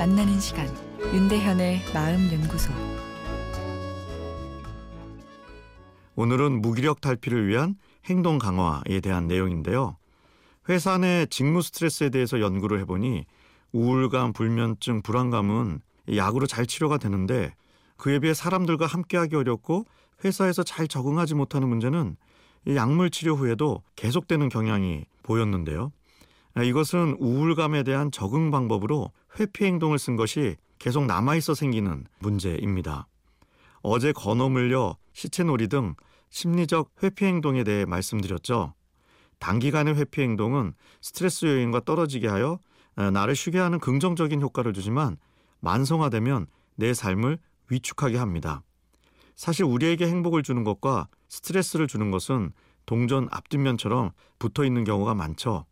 만나는 시간 윤대현의 마음 연구소 오늘은 무기력 탈피를 위한 행동 강화에 대한 내용인데요. 회사 내 직무 스트레스에 대해서 연구를 해보니 우울감, 불면증, 불안감은 약으로 잘 치료가 되는데 그에 비해 사람들과 함께하기 어렵고 회사에서 잘 적응하지 못하는 문제는 약물 치료 후에도 계속되는 경향이 보였는데요. 이것은 우울감에 대한 적응 방법으로 회피 행동을 쓴 것이 계속 남아있어 생기는 문제입니다. 어제 건어물려 시체놀이 등 심리적 회피 행동에 대해 말씀드렸죠. 단기간의 회피 행동은 스트레스 요인과 떨어지게 하여 나를 쉬게 하는 긍정적인 효과를 주지만 만성화되면 내 삶을 위축하게 합니다. 사실 우리에게 행복을 주는 것과 스트레스를 주는 것은 동전 앞뒷면처럼 붙어 있는 경우가 많죠.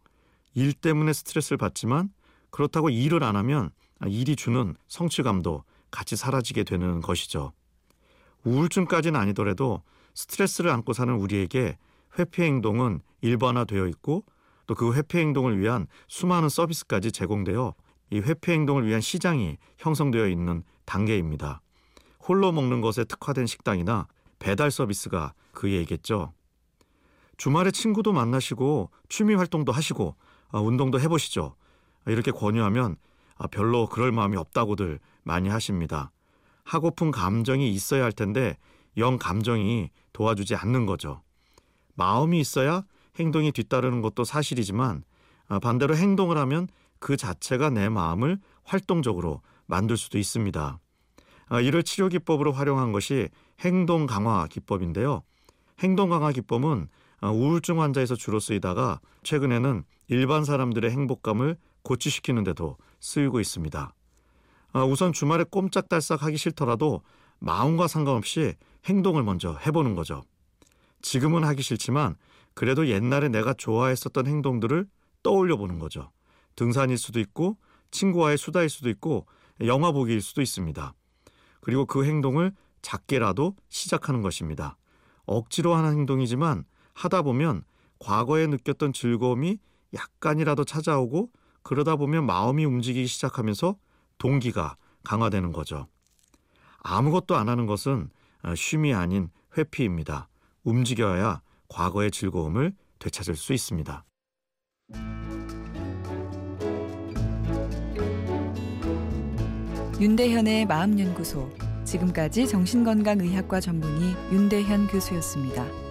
일 때문에 스트레스를 받지만 그렇다고 일을 안 하면 일이 주는 성취감도 같이 사라지게 되는 것이죠. 우울증까지는 아니더라도 스트레스를 안고 사는 우리에게 회피 행동은 일반화되어 있고 또 그 회피 행동을 위한 수많은 서비스까지 제공되어 이 회피 행동을 위한 시장이 형성되어 있는 단계입니다. 홀로 먹는 것에 특화된 식당이나 배달 서비스가 그 얘기겠죠. 주말에 친구도 만나시고 취미 활동도 하시고 아, 운동도 해보시죠. 이렇게 권유하면 아, 별로 그럴 마음이 없다고들 많이 하십니다. 하고픈 감정이 있어야 할 텐데 영 감정이 도와주지 않는 거죠. 마음이 있어야 행동이 뒤따르는 것도 사실이지만 아, 반대로 행동을 하면 그 자체가 내 마음을 활동적으로 만들 수도 있습니다. 아, 이를 치료 기법으로 활용한 것이 행동 강화 기법인데요. 행동 강화 기법은 아, 우울증 환자에서 주로 쓰이다가 최근에는 일반 사람들의 행복감을 고취시키는 데도 쓰이고 있습니다. 우선 주말에 꼼짝달싹 하기 싫더라도 마음과 상관없이 행동을 먼저 해보는 거죠. 지금은 하기 싫지만 그래도 옛날에 내가 좋아했었던 행동들을 떠올려 보는 거죠. 등산일 수도 있고 친구와의 수다일 수도 있고 영화 보기일 수도 있습니다. 그리고 그 행동을 작게라도 시작하는 것입니다. 억지로 하는 행동이지만 하다 보면 과거에 느꼈던 즐거움이 약간이라도 찾아오고 그러다 보면 마음이 움직이기 시작하면서 동기가 강화되는 거죠. 아무것도 안 하는 것은 쉼이 아닌 회피입니다. 움직여야 과거의 즐거움을 되찾을 수 있습니다. 윤대현의 마음연구소 지금까지 정신건강의학과 전문의 윤대현 교수였습니다.